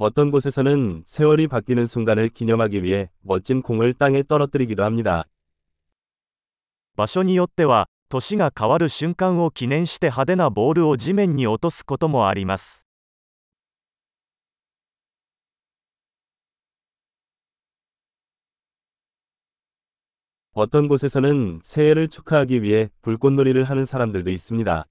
어떤 곳에서는 세월이 바뀌는 순간을 기념하기 위해 멋진 공을 땅에 떨어뜨리기도 합니다. 場所によっては年が変わる瞬間を記念して派手なボールを地面に落とすこともあります 어떤 곳에서는 새해를 축하하기 위해 불꽃놀이를 하는 사람들도 있습니다.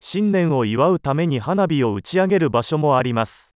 新年を祝うために花火を打ち上げる場所もあります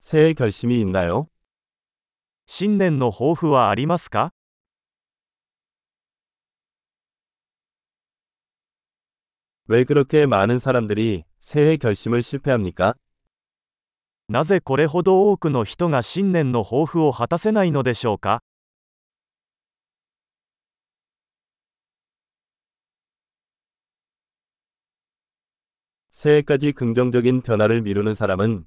새해 결심이 있나요? 新年の抱負はありますか 왜 그렇게 많은 사람들이 새해 결심을 실패합니까? なぜこれほど多くの人が新年の抱負を果たせないのでしょうか 새해까지 긍정적인 변화를 미루는 사람은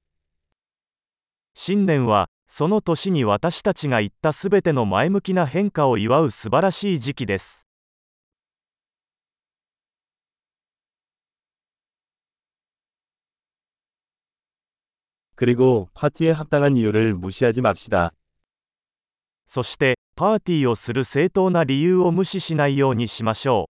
新年はその年に私たちが言ったすべての前向きな変化を祝う素晴らしい時期です 그리고 파티에 합당한 이유를 무시하지 맙시다. そしてパーティーをする正当な理由を無視しないようにしましょう